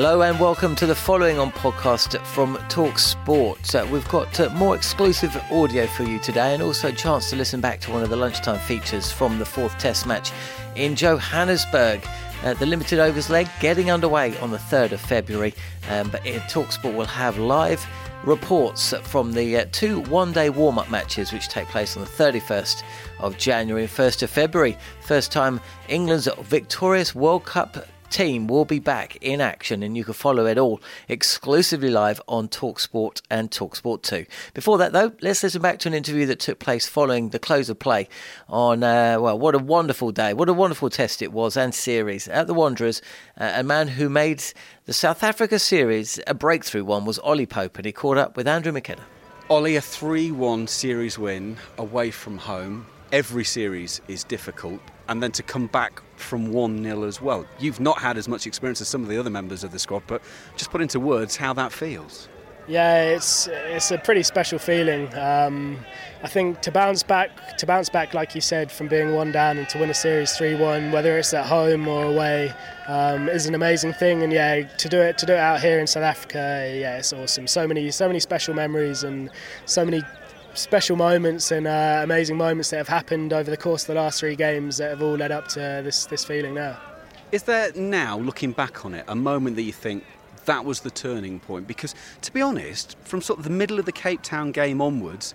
Hello and welcome to the following on podcast from Talk Sport. Uh, we've got uh, more exclusive audio for you today and also a chance to listen back to one of the lunchtime features from the fourth test match in Johannesburg. Uh, the limited overs leg getting underway on the 3rd of February, um, but Talksport will have live reports from the uh, two one day warm up matches which take place on the 31st of January and 1st of February. First time England's victorious World Cup team will be back in action and you can follow it all exclusively live on Talksport and Talksport 2. Before that though, let's listen back to an interview that took place following the close of play on, uh, well, what a wonderful day, what a wonderful test it was and series at the Wanderers. Uh, a man who made the South Africa series a breakthrough one was Ollie Pope and he caught up with Andrew McKenna. Ollie, a 3 1 series win away from home. Every series is difficult, and then to come back from 1 0 as well. You've not had as much experience as some of the other members of the squad, but just put into words how that feels. Yeah, it's it's a pretty special feeling. Um, I think to bounce back, to bounce back, like you said, from being one down and to win a series three-one, whether it's at home or away, um, is an amazing thing. And yeah, to do it to do it out here in South Africa, yeah, it's awesome. So many so many special memories and so many special moments and uh, amazing moments that have happened over the course of the last three games that have all led up to this this feeling now. Is there now, looking back on it, a moment that you think that was the turning point? Because to be honest, from sort of the middle of the Cape Town game onwards,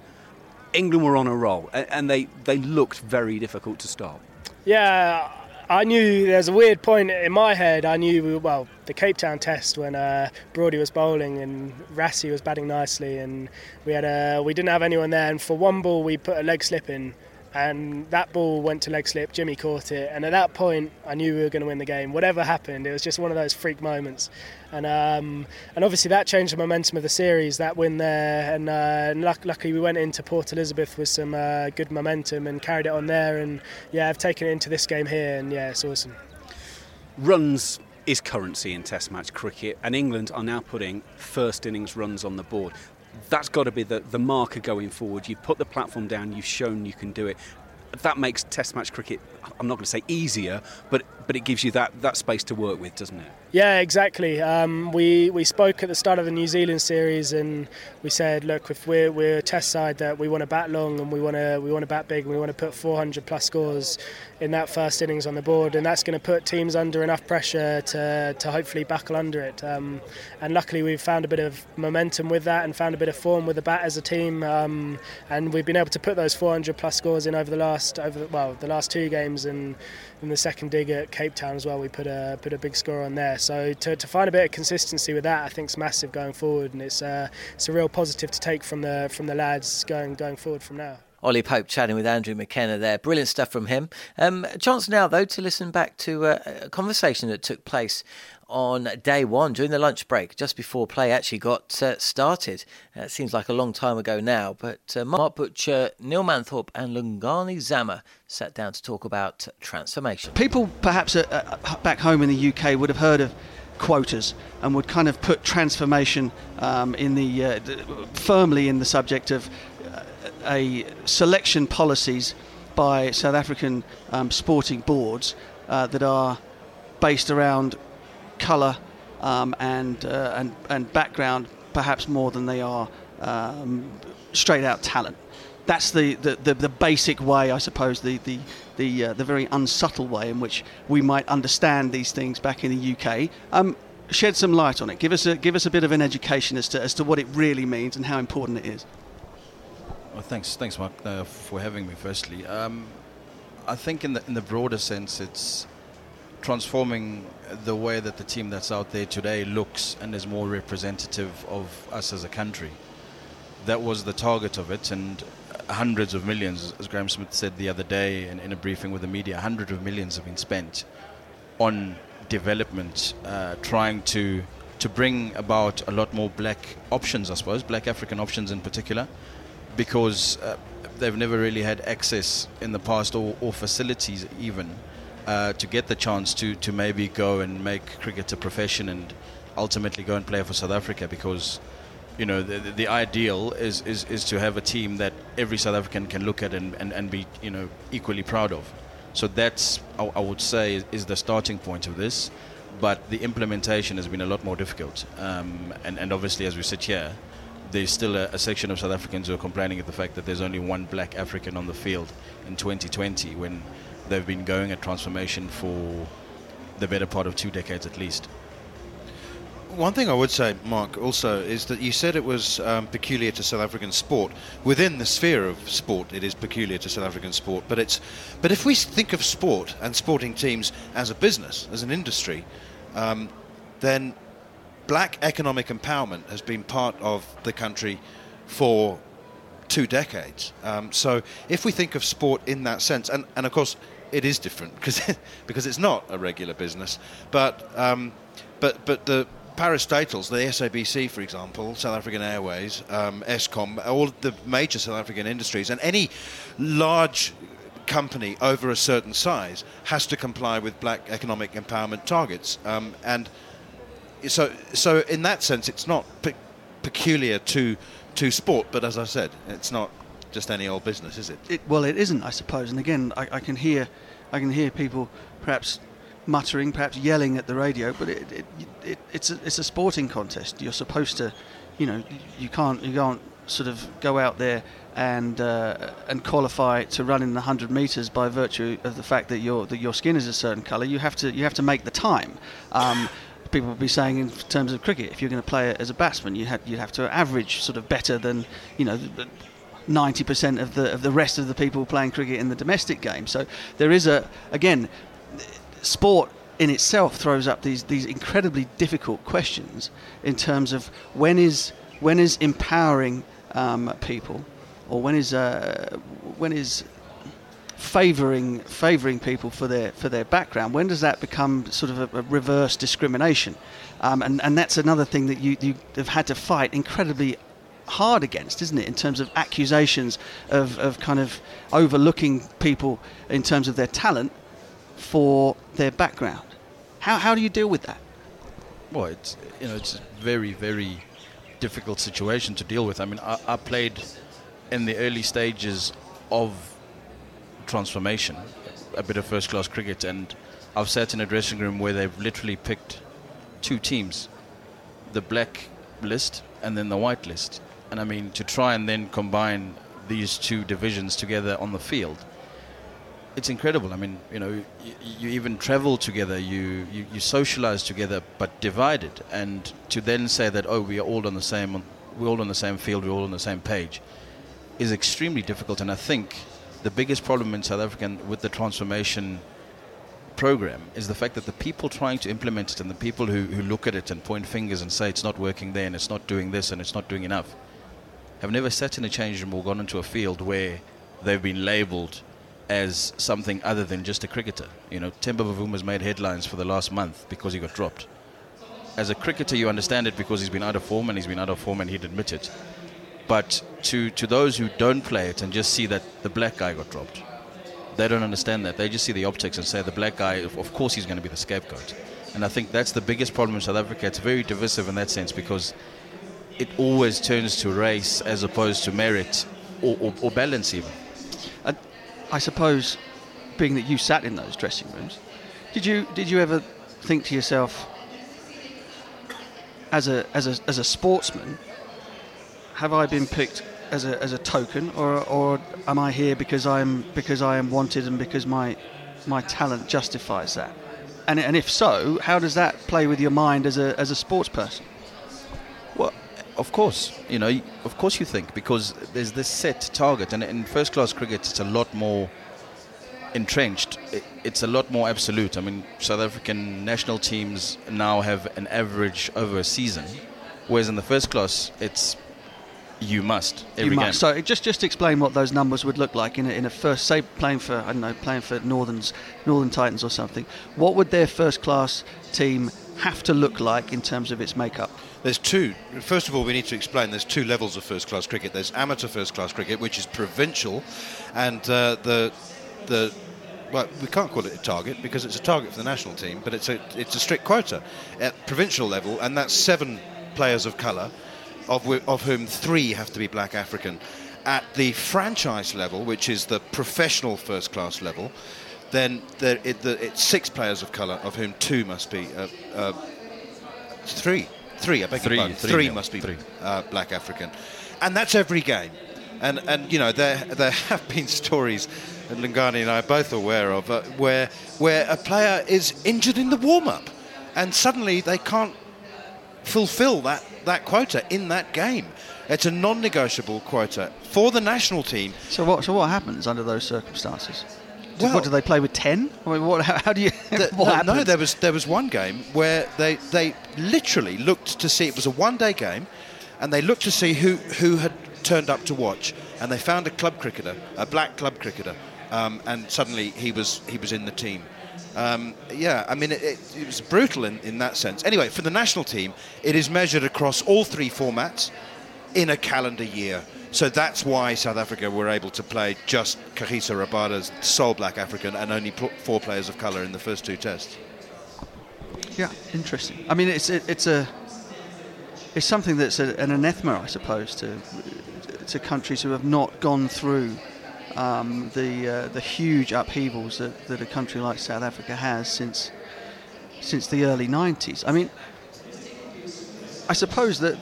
England were on a roll and they, they looked very difficult to stop. Yeah, I knew there's a weird point in my head. I knew well the Cape Town test when uh, Brody was bowling and Rassie was batting nicely, and we had a we didn't have anyone there. And for one ball, we put a leg slip in, and that ball went to leg slip. Jimmy caught it, and at that point, I knew we were going to win the game. Whatever happened, it was just one of those freak moments, and um, and obviously that changed the momentum of the series. That win there, and, uh, and luck- luckily we went into Port Elizabeth with some uh, good momentum and carried it on there. And yeah, I've taken it into this game here, and yeah, it's awesome. Runs is currency in Test match cricket, and England are now putting first innings runs on the board that's got to be the, the marker going forward. You've put the platform down, you've shown you can do it. That makes Test match cricket, I'm not going to say easier, but, but it gives you that, that space to work with, doesn't it? Yeah, exactly. Um, we we spoke at the start of the New Zealand series, and we said, look, if we're we're a test side that we want to bat long and we want to we want to bat big, and we want to put 400 plus scores in that first innings on the board, and that's going to put teams under enough pressure to to hopefully buckle under it. Um, and luckily, we've found a bit of momentum with that, and found a bit of form with the bat as a team, um, and we've been able to put those 400 plus scores in over the last over well the last two games, and in the second dig at Cape Town as well, we put a put a big score on there. So to, to find a bit of consistency with that, I think is massive going forward, and it's uh, it's a real positive to take from the from the lads going going forward from now. Ollie Pope chatting with Andrew McKenna there. Brilliant stuff from him. Um, chance now, though, to listen back to uh, a conversation that took place on day one during the lunch break, just before play actually got uh, started. Uh, it seems like a long time ago now, but uh, Mark Butcher, Neil Manthorpe, and Lungani Zama sat down to talk about transformation. People perhaps uh, uh, back home in the UK would have heard of quotas and would kind of put transformation um, in the uh, firmly in the subject of a selection policies by South African um, sporting boards that are based around colour um, and, uh, and and background, perhaps more than they are um, straight out talent. That's the, the, the, the, basic way, I suppose, the the the, uh, the very unsubtle way in which we might understand these things back in the UK. Um, shed some light on it. Give us a give us a bit of an education as to as to what it really means and how important it is. Well, thanks, thanks, Mark, uh, for having me. Firstly, um, I think in the in the broader sense, it's transforming the way that the team that's out there today looks and is more representative of us as a country. That was the target of it, and hundreds of millions, as Graeme Smith said the other day in, in a briefing with the media, hundreds of millions have been spent on development, uh, trying to to bring about a lot more black options, I suppose, black African options in particular because uh, they've never really had access in the past or, or facilities even uh, to get the chance to, to maybe go and make cricket a profession and ultimately go and play for South Africa because you know the, the ideal is, is, is to have a team that every South African can look at and, and, and be you know equally proud of. So that's I, I would say is the starting point of this. But the implementation has been a lot more difficult. Um, and, and obviously as we sit here there's still a, a, section of South Africans who are complaining at the fact that there's only one black African on the field in 2020 when they've been going at transformation for the better part of two decades at least. One thing I would say, Mark, also is that you said it was um, peculiar to South African sport. Within the sphere of sport, it is peculiar to South African sport. But it's, but if we think of sport and sporting teams as a business, as an industry, um, then black economic empowerment has been part of the country for two decades. Um, so if we think of sport in that sense, and, and of course it is different because because it's not a regular business, but um, but but the parastatals, the SABC, for example, South African Airways, um, Eskom, all the major South African industries, and any large company over a certain size has to comply with black economic empowerment targets. Um, and so so in that sense, it's not pe- peculiar to to sport, but as I said, it's not just any old business, is it? it well, it isn't, I suppose. And again, I, I, can hear I can hear people perhaps muttering, perhaps yelling at the radio, but it, it, it, it's a, it's a sporting contest. You're supposed to, you know, you can't you can't sort of go out there and uh, and qualify to run in the 100 meters by virtue of the fact that your that your skin is a certain color. You have to you have to make the time. Um, people would be saying in terms of cricket, if you're going to play as a batsman, you have you have to average sort of better than you know. 90% of the of the rest of the people playing cricket in the domestic game. So there is a again, sport in itself throws up these these incredibly difficult questions in terms of when is when is empowering um, people, or when is uh, when is favouring favouring people for their for their background. When does that become sort of a, a reverse discrimination? Um, and and that's another thing that you you have had to fight incredibly hard against, isn't it? In terms of accusations of, of kind of overlooking people in terms of their talent for their background. How how do you deal with that? Well, it's you know it's a very very difficult situation to deal with. I mean, I, I played in the early stages of transformation, a bit of first class cricket. And I've sat in a dressing room where they've literally picked two teams the black list and then the white list. And I mean, to try and then combine these two divisions together on the field, it's incredible. I mean, you know, you, you even travel together, you, you, you, socialize together, but divided. And to then say that, oh, we are all on the same, we're all on the same field, we're all on the same page, is extremely difficult. And I think the biggest problem in South Africa with the transformation program is the fact that the people trying to implement it and the people who, who look at it and point fingers and say it's not working there and it's not doing this and it's not doing enough have never sat in a change room or gone into a field where they've been labelled as something other than just a cricketer. You know, Temba Bavuma's made headlines for the last month because he got dropped. As a cricketer, you understand it because he's been out of form and he's been out of form and he'd admit it. But to, to those who don't play it and just see that the black guy got dropped, they don't understand that. They just see the optics and say the black guy, of, of course, he's going to be the scapegoat. And I think that's the biggest problem in South Africa. It's very divisive in that sense because it always turns to race as opposed to merit or, or, or balance, even. I, I suppose, being that you sat in those dressing rooms, did you did you ever think to yourself, as a as a as a sportsman, have I been picked as a, as a token, or, or am I here because I'm because I am wanted and because my my talent justifies that? And, and if so, how does that play with your mind as a as a sports person? Of course, you know, of course you think because there's this set target, and in first class cricket, it's a lot more entrenched. It's a lot more absolute. I mean, South African national teams now have an average over a season, whereas in the first class, it's you must every you must. game. So just just explain what those numbers would look like in a, in a first, say playing for I don't know, playing for Northern's Northern Titans or something. What would their first class team have to look like in terms of its makeup? There's two. First of all, we need to explain there's two levels of first class cricket. There's amateur first class cricket, which is provincial, and uh, the the well, we can't call it a target because it's a target for the national team, but it's a it's a strict quota at provincial level, and that's seven players of colour, of whi- of whom three have to be black African. At the franchise level, which is the professional first class level, then there, it, the, it's six players of colour, of whom two must be uh, uh, three. Three, I beg Three, your pardon. three, Three must be three. uh, black African, and that's every game. And and you know there there have been stories and Lungani and I are both aware of uh, where where a player is injured in the warm up, and suddenly they can't fulfil that that quota in that game. It's a non-negotiable quota for the national team. So what so what happens under those circumstances? Well- what do they play with ten? I mean, what, how, how do you? The- what no, no, there was there was one game where they they literally looked to see it was a one day game, and they looked to see who who had turned up to watch, and they found a club cricketer, a black club cricketer, um, and suddenly he was he was in the team. Um, yeah, I mean it, it, it was brutal in, in that sense. Anyway, for the national team, it is measured across all three formats in a calendar year. So that's why South Africa were able to play just Kagiso Rabada's sole black African and only pl- four players of colour in the first two tests. Yeah, interesting. I mean, it's it, it's a it's something that's a, an anathema, I suppose, to to countries who have not gone through um, the uh, the huge upheavals that, that a country like South Africa has since since the early 90s. I mean, I suppose that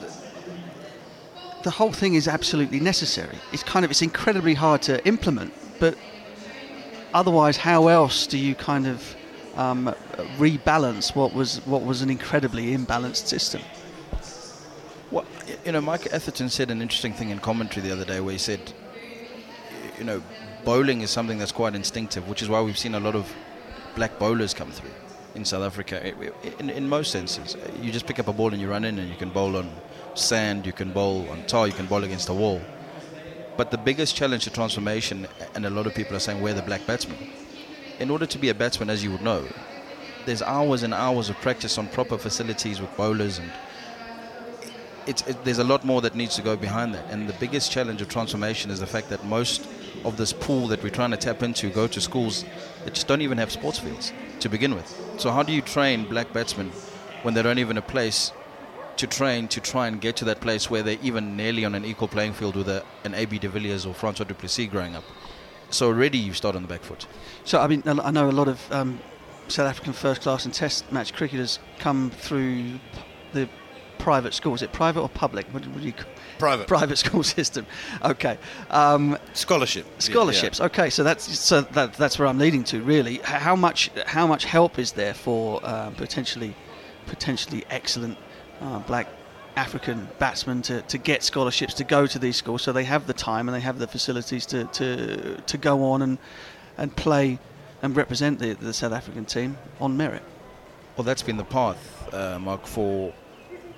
the whole thing is absolutely necessary. It's kind of it's incredibly hard to implement, but otherwise, how else do you kind of um, rebalance what was what was an incredibly imbalanced system? Well, you know, Mike Atherton said an interesting thing in commentary the other day where he said, you know, bowling is something that's quite instinctive, which is why we've seen a lot of black bowlers come through in South Africa. In, in most senses, you just pick up a ball and you run in, and you can bowl on sand, you can bowl on tar, you can bowl against a wall. But the biggest challenge to transformation, and a lot of people are saying, we're the black batsman. In order to be a batsman, as you would know, there's hours and hours of practice on proper facilities with bowlers and it, there's a lot more that needs to go behind that. And the biggest challenge of transformation is the fact that most of this pool that we're trying to tap into go to schools that just don't even have sports fields to begin with. So how do you train black batsmen when they don't even a place to train to try and get to that place where they're even nearly on an equal playing field with a, an AB de Villiers or Francois du Plessis growing up? So already you start on the back foot. So I mean, I know a lot of um, South African first class and Test match cricketers come through the private school. Is it private or public? What, what do you c- Private. private school system? Okay. Um, Scholarship. scholarships. Okay, so that's so that, that's where I'm leading to. Really, how much how much help is there for um, potentially potentially excellent uh, black African batsmen to, to get scholarships to go to these schools, so they have the time and they have the facilities to, to, to go on and and play and represent the, the South African team on merit. Well, that's been the path, uh, Mark, for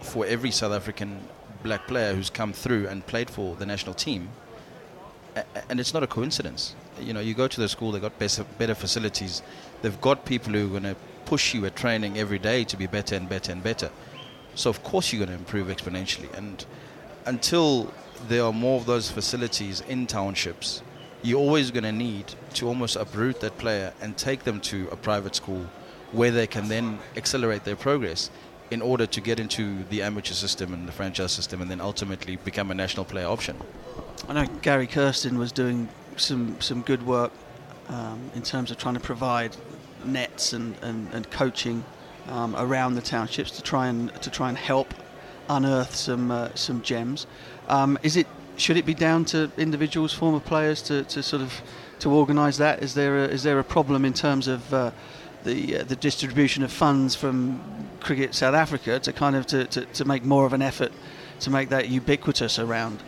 for every South African black player who's come through and played for the national team. and it's not a coincidence. You know, you go to the school, they've got better, better facilities, they've got people who are going to push you at training every day to be better and better and better. So of course you're going to improve exponentially. And until there are more of those facilities in townships, you're always going to need to almost uproot that player and take them to a private school where they can then accelerate their progress in order to get into the amateur system and the franchise system and then ultimately become a national player option. I know Gary Kirsten was doing some, some good work um, in terms of trying to provide nets and, and, and coaching um, around the townships to try and to try and help unearth some uh, some gems. Um, is it should it be down to individuals, former players, to, to sort of to organise that? Is there a, is there a problem in terms of uh, the uh, the distribution of funds from Cricket South Africa to kind of to, to, to make more of an effort to make that ubiquitous around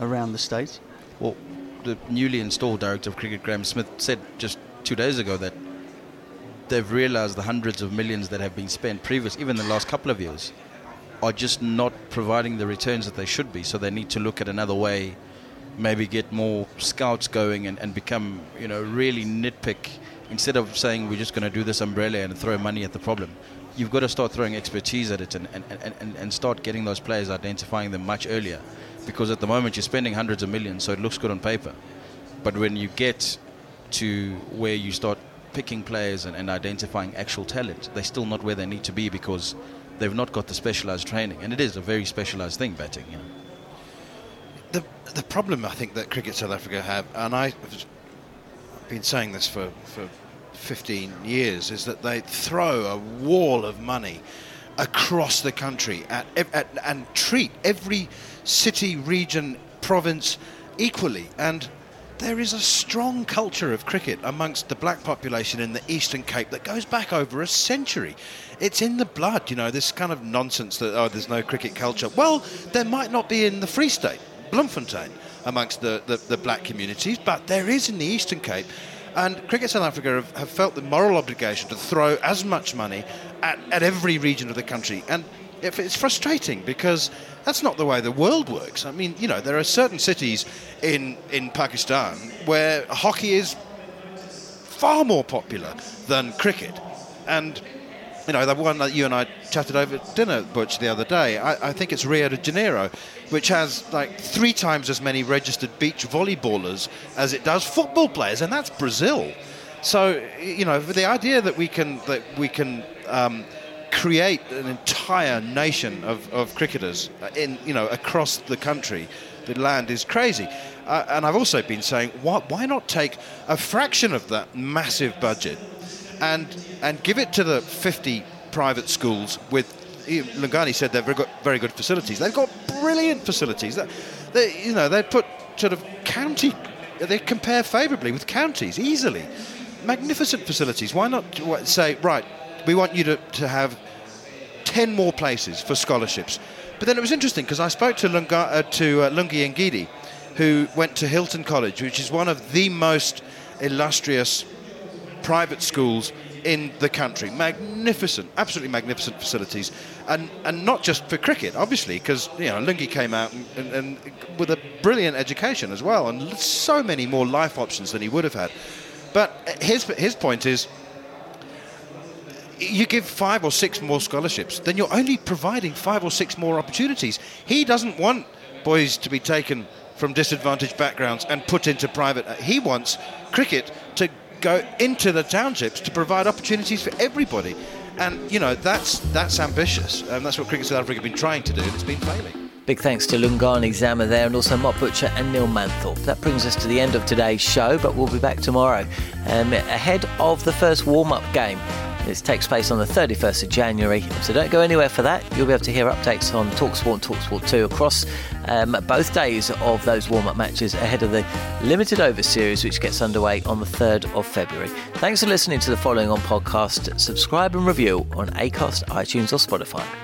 around the states? Well, the newly installed director of cricket, Graeme Smith, said just two days ago that they've realised the hundreds of millions that have been spent previous, even the last couple of years, are just not providing the returns that they should be. So they need to look at another way, maybe get more scouts going and, and become, you know, really nitpick instead of saying we're just going to do this umbrella and throw money at the problem. You've got to start throwing expertise at it and, and, and, and start getting those players, identifying them much earlier. Because at the moment you're spending hundreds of millions, so it looks good on paper. But when you get to where you start picking players and, and identifying actual talent, they're still not where they need to be because they've not got the specialized training. And it is a very specialized thing, batting. You know. The, the problem I think that Cricket South Africa have, and I've been saying this for, for 15 years, is that they throw a wall of money across the country at, at, and treat every city, region, province equally. And there is a strong culture of cricket amongst the black population in the Eastern Cape that goes back over a century. It's in the blood, you know, this kind of nonsense that, oh, there's no cricket culture. Well, there might not be in the Free State, Bloemfontein, amongst the, the, the black communities, but there is in the Eastern Cape. And Cricket South Africa have, have, felt the moral obligation to throw as much money at, at every region of the country. And it's frustrating because that's not the way the world works. I mean, you know, there are certain cities in, in Pakistan where hockey is far more popular than cricket. And, you know, the one that you and I chatted over at dinner, Butch, the other day, I, I think it's Rio de Janeiro, which has like three times as many registered beach volleyballers as it does football players, and that's Brazil. So, you know, the idea that we can, that we can, um, create an entire nation of, of cricketers in you know across the country. The land is crazy, uh, and I've also been saying, why, why not take a fraction of that massive budget and and give it to the 50 private schools with Lungani said they've got very good facilities. They've got brilliant facilities. They, they, you know, they put sort of county. They compare favourably with counties easily. Magnificent facilities. Why not say right? We want you to, to have 10 more places for scholarships. But then it was interesting because I spoke to, Lunga, uh, to uh, Lungi Ngidi, who went to Hilton College, which is one of the most illustrious private schools in the country. Magnificent, absolutely magnificent facilities, and and not just for cricket, obviously, because you know Lungi came out and, and, and, with a brilliant education as well, and so many more life options than he would have had. But his his point is you give five or six more scholarships, then you're only providing five or six more opportunities. He doesn't want boys to be taken from disadvantaged backgrounds and put into private. He wants cricket to go into the townships to provide opportunities for everybody. And, you know, that's, that's ambitious. And that's what Cricket South Africa have been trying to do, and it's been failing. Big thanks to Lungani Zama there and also Mark Butcher and Neil Manthorpe. That brings us to the end of today's show, but we'll be back tomorrow um, ahead of the first warm up game. This takes place on the 31st of January, so don't go anywhere for that. You'll be able to hear updates on Talksport and Talksport 2 across um, both days of those warm up matches ahead of the limited over series, which gets underway on the 3rd of February. Thanks for listening to the following on podcast. Subscribe and review on Acast, iTunes, or Spotify.